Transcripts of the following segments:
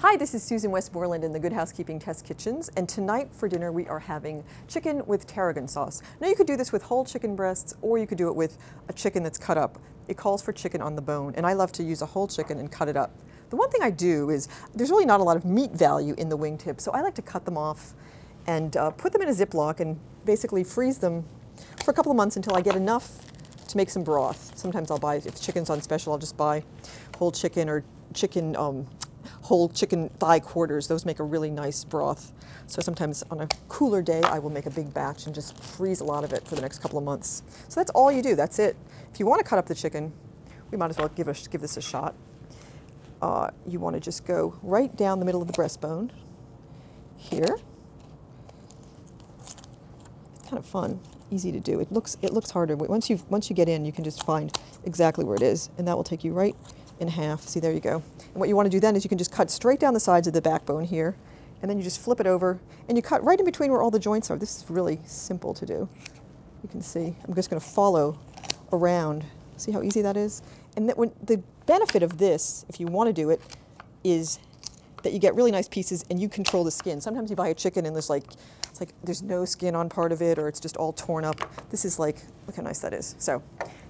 Hi, this is Susan Westmoreland in the Good Housekeeping Test Kitchens, and tonight for dinner we are having chicken with tarragon sauce. Now you could do this with whole chicken breasts, or you could do it with a chicken that's cut up. It calls for chicken on the bone, and I love to use a whole chicken and cut it up. The one thing I do is there's really not a lot of meat value in the wingtips, so I like to cut them off and uh, put them in a Ziploc and basically freeze them for a couple of months until I get enough to make some broth. Sometimes I'll buy, if chicken's on special, I'll just buy whole chicken or chicken, um, whole chicken thigh quarters. Those make a really nice broth. So sometimes on a cooler day, I will make a big batch and just freeze a lot of it for the next couple of months. So that's all you do, that's it. If you want to cut up the chicken, we might as well give, a, give this a shot. Uh, you want to just go right down the middle of the breastbone here. It's kind of fun easy to do. It looks it looks harder. Once you once you get in, you can just find exactly where it is, and that will take you right in half. See, there you go. And what you want to do then is you can just cut straight down the sides of the backbone here, and then you just flip it over, and you cut right in between where all the joints are. This is really simple to do. You can see. I'm just going to follow around. See how easy that is? And that when, the benefit of this, if you want to do it, is that you get really nice pieces and you control the skin. Sometimes you buy a chicken and there's like it's like there's no skin on part of it or it's just all torn up. This is like, look how nice that is. So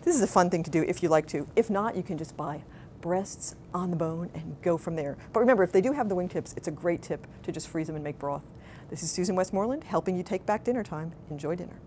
this is a fun thing to do if you like to. If not, you can just buy breasts on the bone and go from there. But remember, if they do have the wingtips, it's a great tip to just freeze them and make broth. This is Susan Westmoreland helping you take back dinner time. Enjoy dinner.